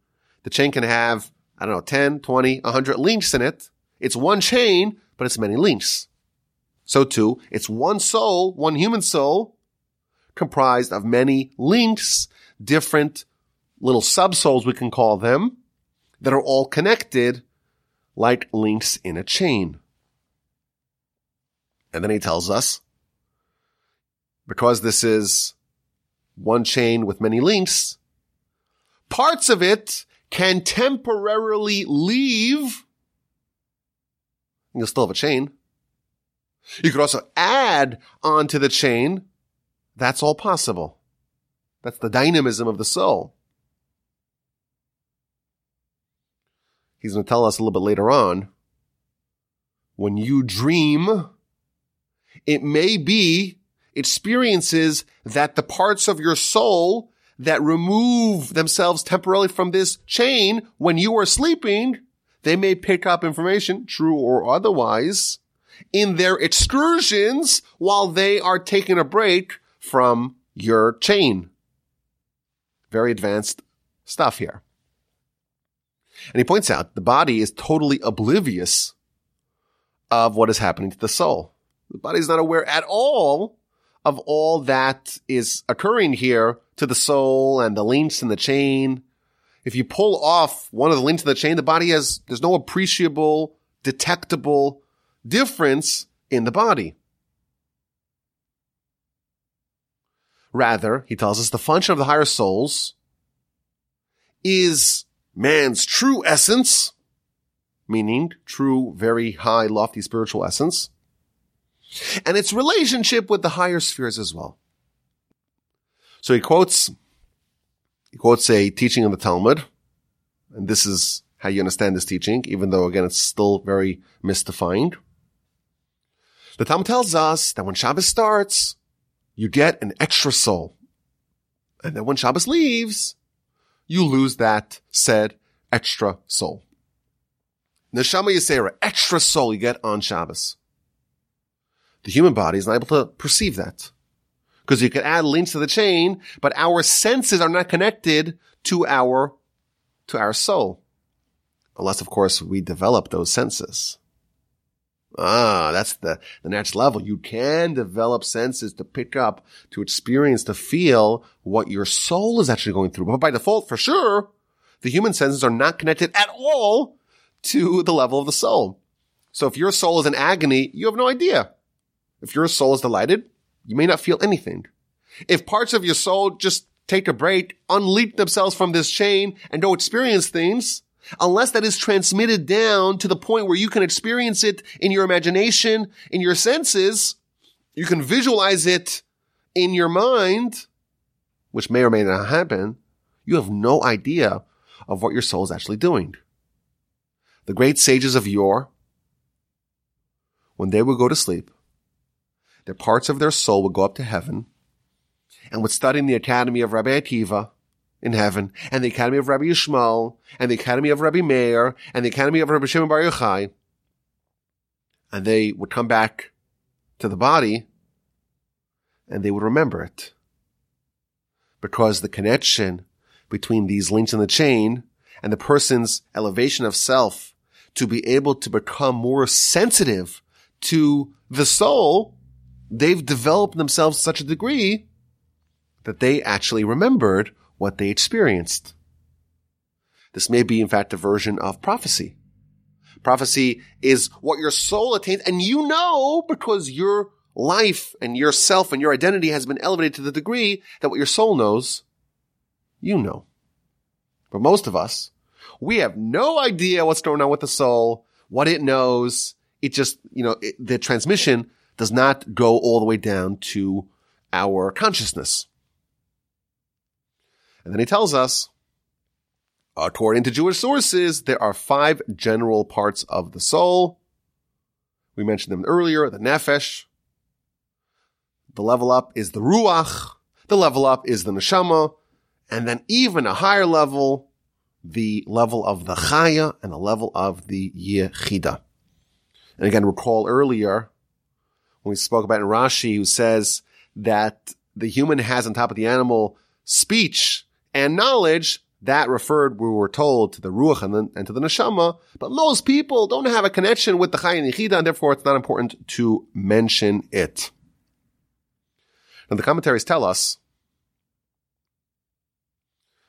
the chain can have, I don't know, 10, 20, 100 links in it. It's one chain, but it's many links. So too, it's one soul, one human soul, comprised of many links, different little subsouls we can call them, that are all connected like links in a chain. And then he tells us, because this is one chain with many links, parts of it can temporarily leave. You'll still have a chain. You could also add onto the chain. That's all possible. That's the dynamism of the soul. He's going to tell us a little bit later on. When you dream, it may be experiences that the parts of your soul that remove themselves temporarily from this chain when you are sleeping, they may pick up information, true or otherwise, in their excursions while they are taking a break from your chain. Very advanced stuff here. And he points out the body is totally oblivious of what is happening to the soul. The body is not aware at all of all that is occurring here to the soul and the links in the chain. If you pull off one of the links in the chain, the body has, there's no appreciable, detectable difference in the body. Rather, he tells us the function of the higher souls is man's true essence, meaning true, very high, lofty spiritual essence, and its relationship with the higher spheres as well. So he quotes, he quotes a teaching in the Talmud, and this is how you understand this teaching, even though again it's still very mystifying. The Talmud tells us that when Shabbos starts, you get an extra soul. And then when Shabbos leaves, you lose that said extra soul. Neshama Yisera, extra soul you get on Shabbos. The human body is not able to perceive that. Because you can add links to the chain, but our senses are not connected to our, to our soul. Unless, of course, we develop those senses. Ah, that's the, the next level. You can develop senses to pick up, to experience, to feel what your soul is actually going through. But by default, for sure, the human senses are not connected at all to the level of the soul. So if your soul is in agony, you have no idea. If your soul is delighted, you may not feel anything. If parts of your soul just take a break, unleash themselves from this chain and don't experience things, unless that is transmitted down to the point where you can experience it in your imagination, in your senses, you can visualize it in your mind, which may or may not happen, you have no idea of what your soul is actually doing. The great sages of yore, when they would go to sleep, their parts of their soul would go up to heaven and would study in the academy of Rabbi Akiva in heaven, and the academy of Rabbi Yishmael, and the academy of Rabbi Meir, and the academy of Rabbi Shimon Bar Yochai, and they would come back to the body, and they would remember it. Because the connection between these links in the chain and the person's elevation of self to be able to become more sensitive to the soul, they've developed themselves to such a degree that they actually remembered what they experienced. This may be, in fact, a version of prophecy. Prophecy is what your soul attains, and you know because your life and yourself and your identity has been elevated to the degree that what your soul knows, you know. But most of us, we have no idea what's going on with the soul, what it knows. It just, you know, it, the transmission does not go all the way down to our consciousness. And then he tells us, according to Jewish sources, there are five general parts of the soul. We mentioned them earlier, the nefesh. The level up is the ruach. The level up is the neshama. And then even a higher level, the level of the chaya and the level of the yechida. And again, recall earlier when we spoke about in Rashi, who says that the human has on top of the animal speech and knowledge that referred, we were told, to the ruach and, the, and to the neshama. But most people don't have a connection with the chaya and yechida, and therefore it's not important to mention it. And the commentaries tell us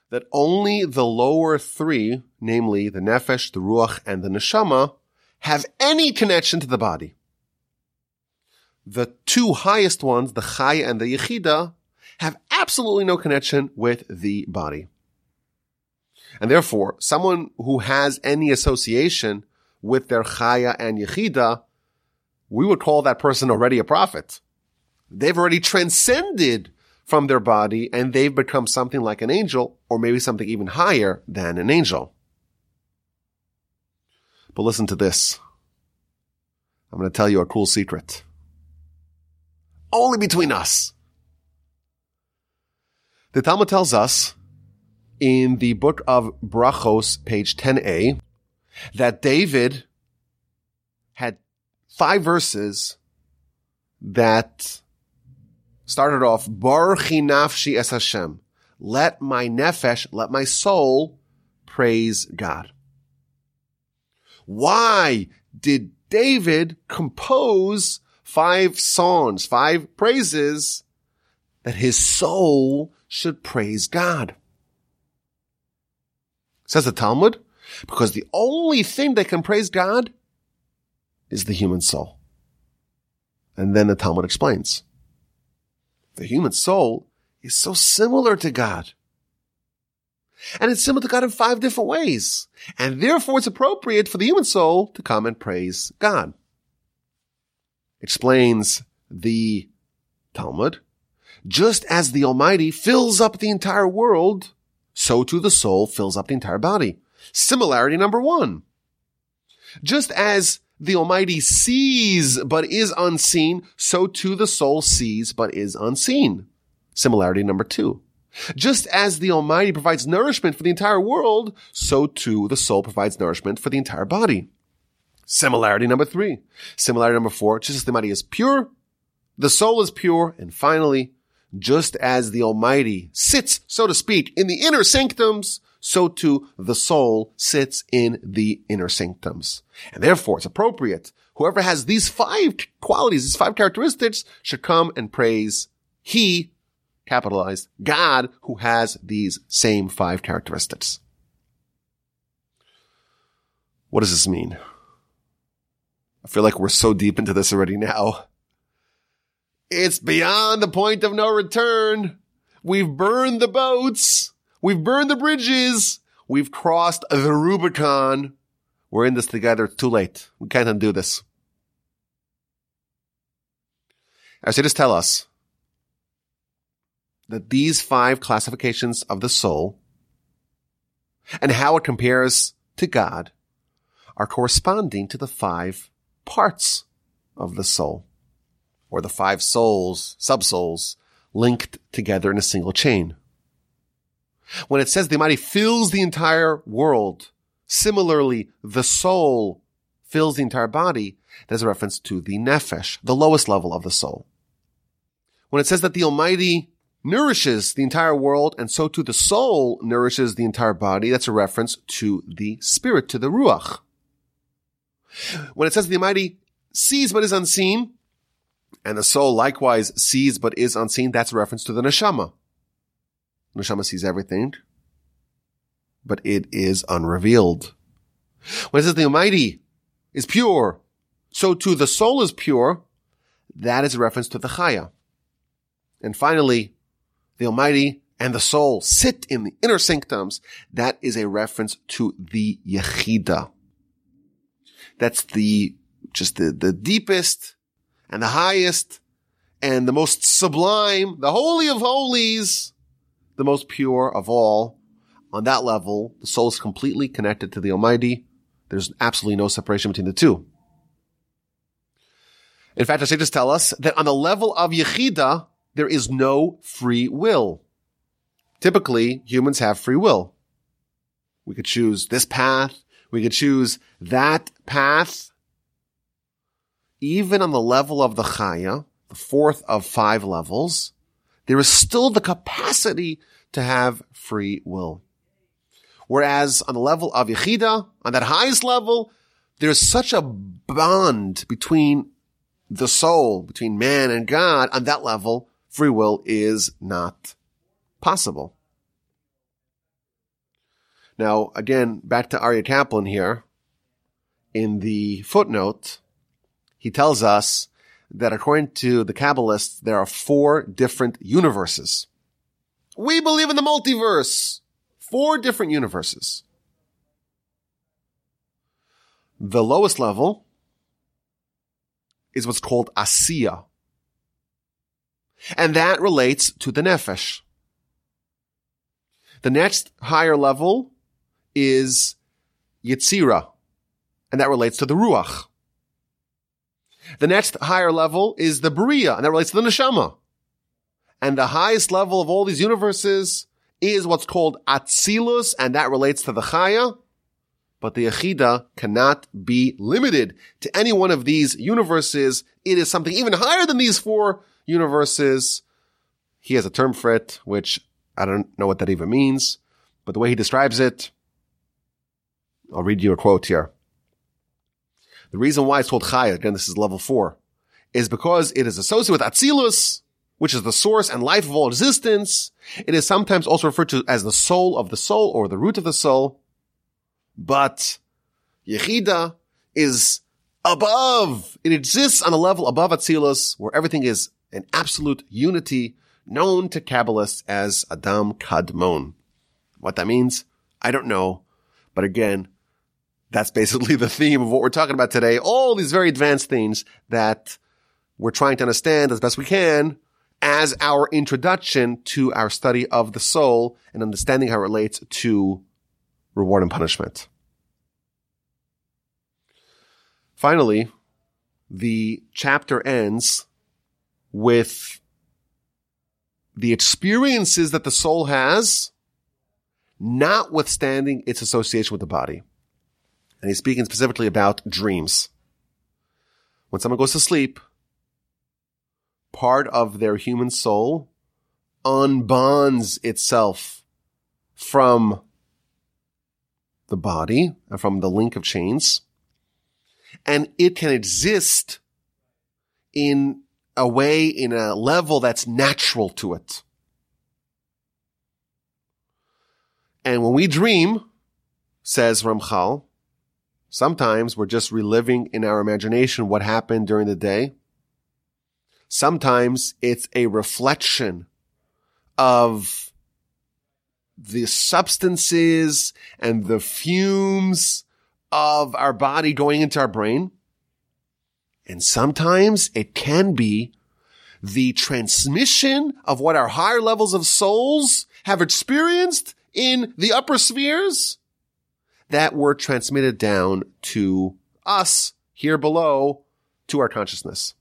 that only the lower three, namely the nefesh, the ruach, and the neshama, have any connection to the body. The two highest ones, the chaya and the yechida, have absolutely no connection with the body. And therefore, someone who has any association with their chaya and yechida, we would call that person already a prophet. They've already transcended from their body and they've become something like an angel or maybe something even higher than an angel. But listen to this. I'm going to tell you a cool secret. Only between us. The Talmud tells us in the book of Brachos, page 10a, that David had five verses that started off, Baruchi nafshi es Hashem. Let my nefesh, let my soul praise God. Why did David compose five songs, five praises that his soul should praise God? Says the Talmud, because the only thing that can praise God is the human soul. And then the Talmud explains the human soul is so similar to God. And it's similar to God in five different ways. And therefore it's appropriate for the human soul to come and praise God. Explains the Talmud. Just as the Almighty fills up the entire world, so too the soul fills up the entire body. Similarity number one. Just as the Almighty sees but is unseen, so too the soul sees but is unseen. Similarity number two. Just as the Almighty provides nourishment for the entire world, so too the soul provides nourishment for the entire body. Similarity number three. Similarity number four, just as the Almighty is pure, the soul is pure, and finally, just as the Almighty sits, so to speak, in the inner sanctums, so too the soul sits in the inner sanctums. And therefore it's appropriate. Whoever has these five qualities, these five characteristics should come and praise he, capitalized, God who has these same five characteristics. What does this mean? I feel like we're so deep into this already now. It's beyond the point of no return. We've burned the boats. We've burned the bridges. We've crossed the Rubicon. We're in this together. It's too late. We can't undo this. As just tell us that these five classifications of the soul and how it compares to God are corresponding to the five parts of the soul or the five souls, subsouls linked together in a single chain. When it says the Almighty fills the entire world, similarly, the soul fills the entire body, there's a reference to the nefesh, the lowest level of the soul. When it says that the Almighty nourishes the entire world and so too the soul nourishes the entire body, that's a reference to the spirit, to the ruach. When it says the Almighty sees but is unseen, and the soul likewise sees but is unseen, that's a reference to the neshama. Neshama sees everything, but it is unrevealed. When it says the Almighty is pure, so too the soul is pure, that is a reference to the Chaya. And finally, the Almighty and the soul sit in the inner sanctums. That is a reference to the Yechida. That's the, just the, the deepest and the highest and the most sublime, the holy of holies, the most pure of all. On that level, the soul is completely connected to the Almighty. There's absolutely no separation between the two. In fact, I sages tell us that on the level of Yechida, there is no free will. Typically, humans have free will. We could choose this path. We could choose that path. Even on the level of the Chaya, the fourth of five levels, there is still the capacity to have free will. Whereas on the level of Yechida, on that highest level, there's such a bond between the soul, between man and God. On that level, free will is not possible. Now, again, back to Aryeh Kaplan here. In the footnote, he tells us that according to the Kabbalists, there are four different universes. We believe in the multiverse. Four different universes. The lowest level is what's called Asiya. And that relates to the Nefesh. The next higher level is Yitzira, and that relates to the Ruach. The next higher level is the Bria, and that relates to the Neshama. And the highest level of all these universes is what's called Atzilus, and that relates to the Chaya. But the Yechida cannot be limited to any one of these universes. It is something even higher than these four universes. He has a term for it, which I don't know what that even means, but the way he describes it, I'll read you a quote here. The reason why it's called Chaya, again, this is level four, is because it is associated with Atzilus, which is the source and life of all existence. It is sometimes also referred to as the soul of the soul or the root of the soul. But Yechida is above. It exists on a level above Atzilus where everything is an absolute unity known to Kabbalists as Adam Kadmon. What that means, I don't know. But again, that's basically the theme of what we're talking about today. All these very advanced things that we're trying to understand as best we can as our introduction to our study of the soul and understanding how it relates to reward and punishment. Finally, the chapter ends with the experiences that the soul has, notwithstanding its association with the body. And he's speaking specifically about dreams. When someone goes to sleep, part of their human soul unbonds itself from the body and from the link of chains. And it can exist in a way, in a level that's natural to it. And when we dream, says Ramchal, sometimes we're just reliving in our imagination what happened during the day. Sometimes it's a reflection of the substances and the fumes of our body going into our brain. And sometimes it can be the transmission of what our higher levels of souls have experienced in the upper spheres that were transmitted down to us here below to our consciousness.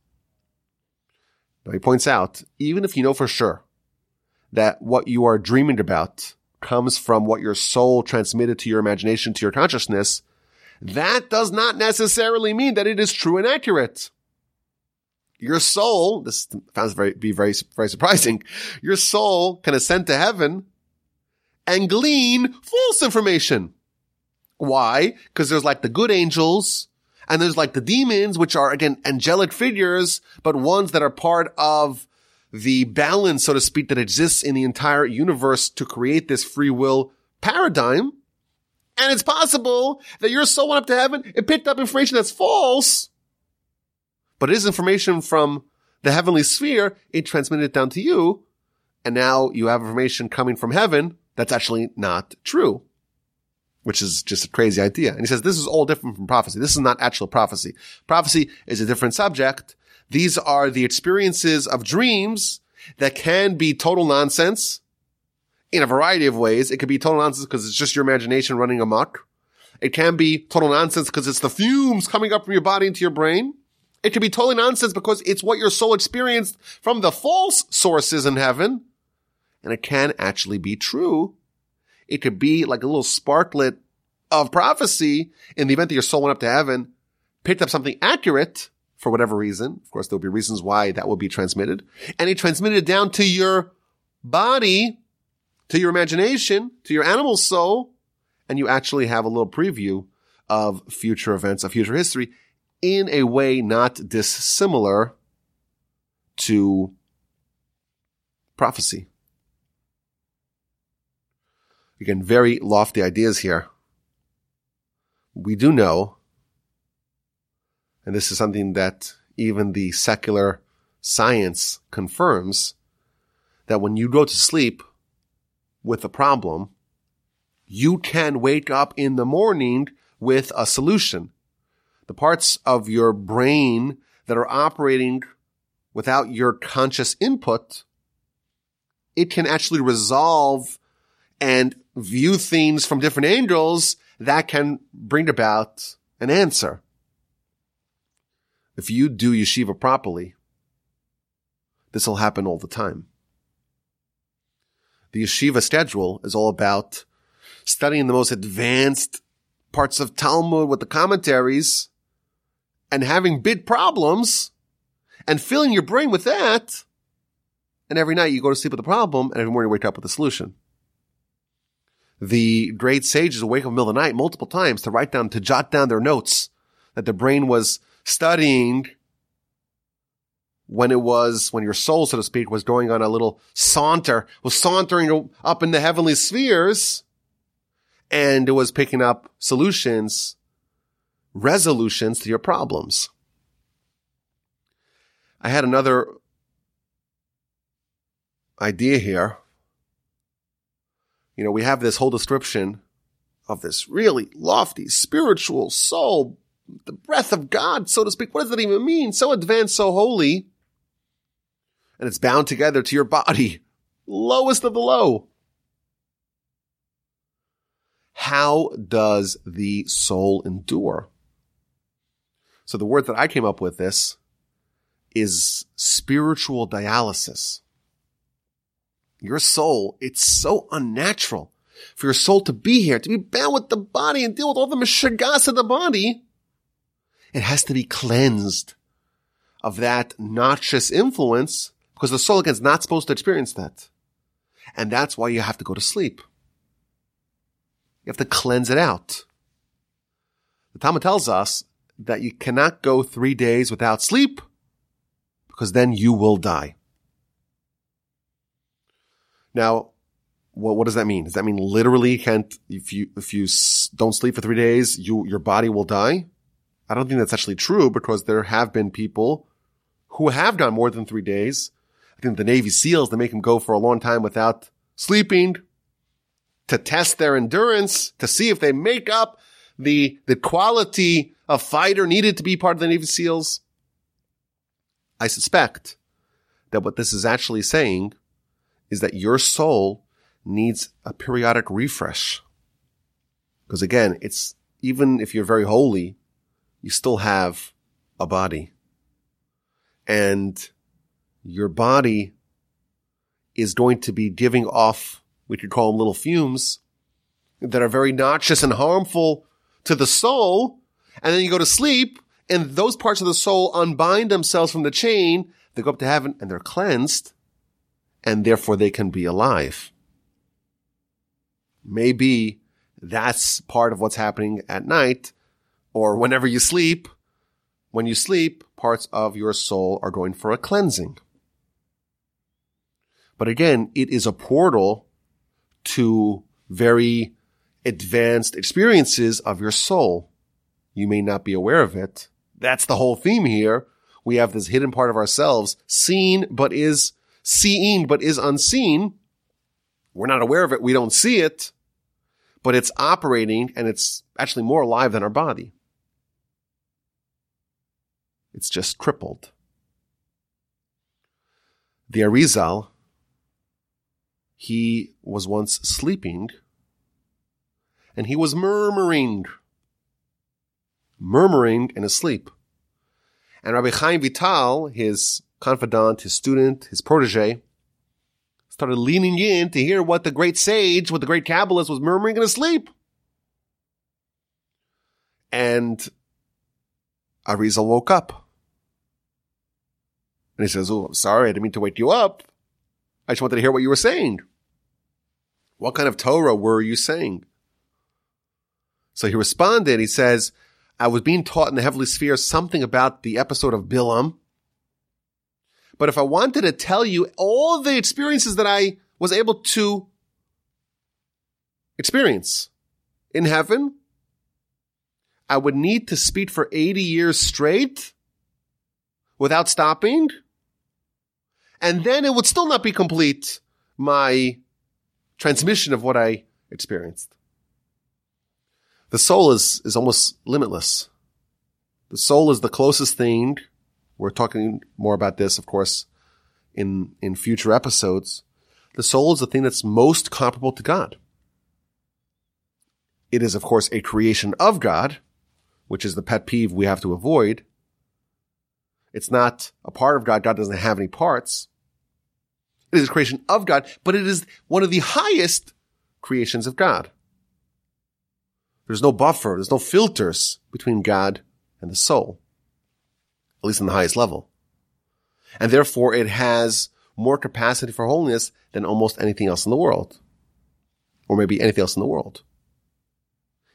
Now he points out, even if you know for sure that what you are dreaming about comes from what your soul transmitted to your imagination, to your consciousness, that does not necessarily mean that it is true and accurate. Your soul, this sounds very, be very, very surprising. Your soul can ascend to heaven and glean false information. Why? Because there's like the good angels and there's like the demons, which are again angelic figures, but ones that are part of the balance, so to speak, that exists in the entire universe to create this free will paradigm. And it's possible that your soul went up to heaven, it picked up information that's false, but it is information from the heavenly sphere, it transmitted it down to you, and now you have information coming from heaven that's actually not true. Which is just a crazy idea. And he says this is all different from prophecy. This is not actual prophecy. Prophecy is a different subject These are the experiences of dreams that can be total nonsense in a variety of ways. It could be total nonsense because it's just your imagination running amok. It can be total nonsense because it's the fumes coming up from your body into your brain. It could be totally nonsense because it's what your soul experienced from the false sources in heaven. And it can actually be true. It could be like a little sparklet of prophecy in the event that your soul went up to heaven, picked up something accurate for whatever reason. Of course, there'll be reasons why that will be transmitted and it transmitted it down to your body, to your imagination, to your animal soul. And you actually have a little preview of future events, of future history in a way not dissimilar to prophecy. Again, very lofty ideas here. We do know, and this is something that even the secular science confirms, that when you go to sleep with a problem, you can wake up in the morning with a solution the parts of your brain that are operating without your conscious input, it can actually resolve and view things from different angles that can bring about an answer. If you do yeshiva properly, this will happen all the time. The yeshiva schedule is all about studying the most advanced parts of Talmud with the commentaries and having big problems and filling your brain with that. And every night you go to sleep with a problem and every morning you wake up with a solution. The great sages wake up in the middle of the night multiple times to write down, to jot down their notes that the brain was studying when it was, when your soul, so to speak, was going on a little saunter, was sauntering up in the heavenly spheres and it was picking up solutions resolutions to your problems. I had another idea here. You know, we have this whole description of this really lofty spiritual soul, the breath of God, so to speak. What does that even mean? So advanced, so holy. And it's bound together to your body. Lowest of the low. How does the soul endure? So the word that I came up with this is spiritual dialysis. Your soul, it's so unnatural for your soul to be here, to be bound with the body and deal with all the mishagas of the body. It has to be cleansed of that noxious influence because the soul again is not supposed to experience that. And that's why you have to go to sleep. You have to cleanse it out. The Talmud tells us that you cannot go three days without sleep because then you will die. Now, what, what does that mean? Does that mean literally can't, if you, if you don't sleep for three days, you, your body will die? I don't think that's actually true because there have been people who have gone more than three days. I think the Navy SEALs, they make them go for a long time without sleeping to test their endurance, to see if they make up the, the quality a fighter needed to be part of the Navy SEALs? I suspect that what this is actually saying is that your soul needs a periodic refresh. Because again, it's even if you're very holy, you still have a body. And your body is going to be giving off, we could call them little fumes that are very noxious and harmful to the soul and then you go to sleep and those parts of the soul unbind themselves from the chain. They go up to heaven and they're cleansed and therefore they can be alive. Maybe that's part of what's happening at night or whenever you sleep. When you sleep, parts of your soul are going for a cleansing. But again, it is a portal to very advanced experiences of your soul. You may not be aware of it. That's the whole theme here. We have this hidden part of ourselves, seen, but is seeing, but is unseen. We're not aware of it. We don't see it, but it's operating and it's actually more alive than our body. It's just crippled. The Arizal, he was once sleeping and he was murmuring, murmuring in his sleep. And Rabbi Chaim Vital, his confidant, his student, his protege, started leaning in to hear what the great sage, what the great Kabbalist was murmuring in his sleep. And Arizal woke up. And he says, Oh, I'm sorry. I didn't mean to wake you up. I just wanted to hear what you were saying. What kind of Torah were you saying? So he responded, he says, I was being taught in the heavenly sphere something about the episode of Bilam. But if I wanted to tell you all the experiences that I was able to experience in heaven, I would need to speak for 80 years straight without stopping. And then it would still not be complete, my transmission of what I experienced. The soul is, is almost limitless. The soul is the closest thing. We're talking more about this, of course, in, in future episodes. The soul is the thing that's most comparable to God. It is, of course, a creation of God, which is the pet peeve we have to avoid. It's not a part of God. God doesn't have any parts. It is a creation of God, but it is one of the highest creations of God. There's no buffer. There's no filters between God and the soul, at least in the highest level. And therefore it has more capacity for holiness than almost anything else in the world. Or maybe anything else in the world.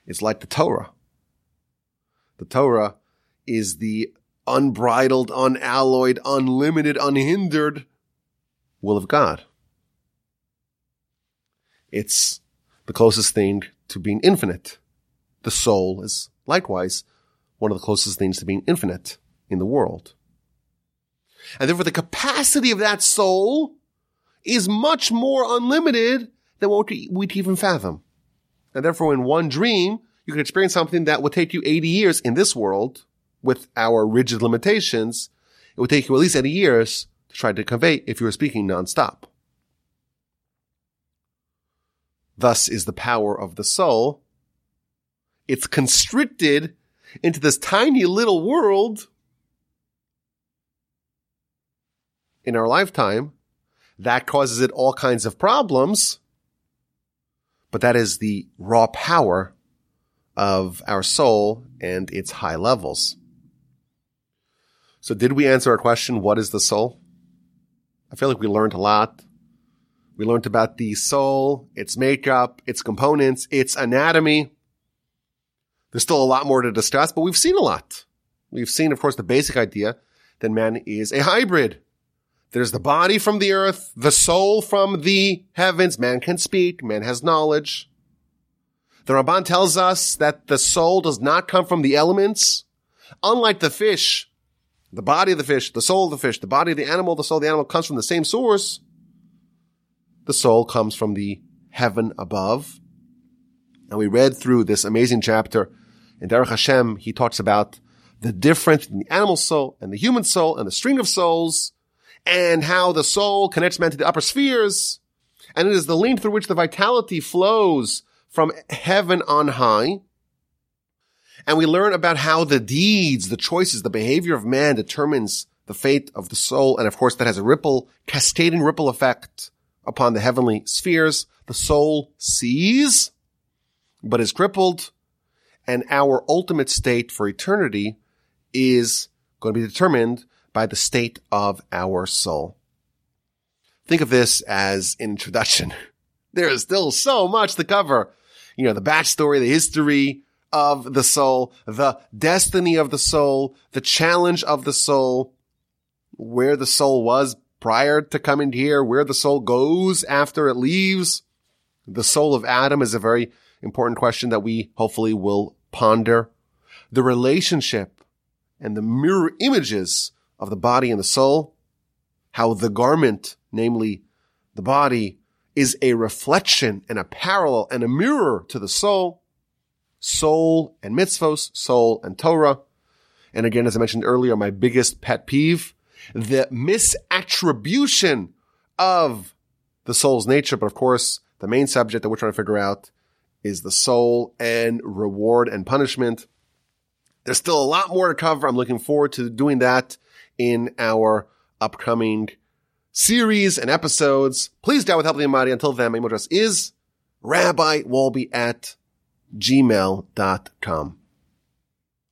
It's like the Torah. The Torah is the unbridled, unalloyed, unlimited, unhindered will of God. It's the closest thing to being infinite the soul is likewise one of the closest things to being infinite in the world. And therefore the capacity of that soul is much more unlimited than what we'd even fathom. And therefore in one dream, you can experience something that would take you 80 years in this world with our rigid limitations. It would take you at least 80 years to try to convey if you were speaking nonstop. Thus is the power of the soul it's constricted into this tiny little world in our lifetime. That causes it all kinds of problems. But that is the raw power of our soul and its high levels. So did we answer our question, what is the soul? I feel like we learned a lot. We learned about the soul, its makeup, its components, its anatomy. There's still a lot more to discuss, but we've seen a lot. We've seen, of course, the basic idea that man is a hybrid. There's the body from the earth, the soul from the heavens. Man can speak. Man has knowledge. The Ramban tells us that the soul does not come from the elements. Unlike the fish, the body of the fish, the soul of the fish, the body of the animal, the soul of the animal comes from the same source. The soul comes from the heaven above. And we read through this amazing chapter in Derech Hashem, he talks about the difference in the animal soul and the human soul and the string of souls and how the soul connects man to the upper spheres. And it is the link through which the vitality flows from heaven on high. And we learn about how the deeds, the choices, the behavior of man determines the fate of the soul. And of course, that has a ripple, cascading ripple effect upon the heavenly spheres. The soul sees, but is crippled and our ultimate state for eternity is going to be determined by the state of our soul. Think of this as introduction. There is still so much to cover. You know, the backstory, the history of the soul, the destiny of the soul, the challenge of the soul, where the soul was prior to coming here, where the soul goes after it leaves. The soul of Adam is a very important question that we hopefully will ponder. The relationship and the mirror images of the body and the soul. How the garment, namely the body, is a reflection and a parallel and a mirror to the soul. Soul and mitzvos, soul and Torah. And again, as I mentioned earlier, my biggest pet peeve the misattribution of the soul's nature. But of course, the main subject that we're trying to figure out is the soul and reward and punishment. There's still a lot more to cover. I'm looking forward to doing that in our upcoming series and episodes. Please down with Help the Almighty. Until then, my email address is rabbiwolbe at gmail.com.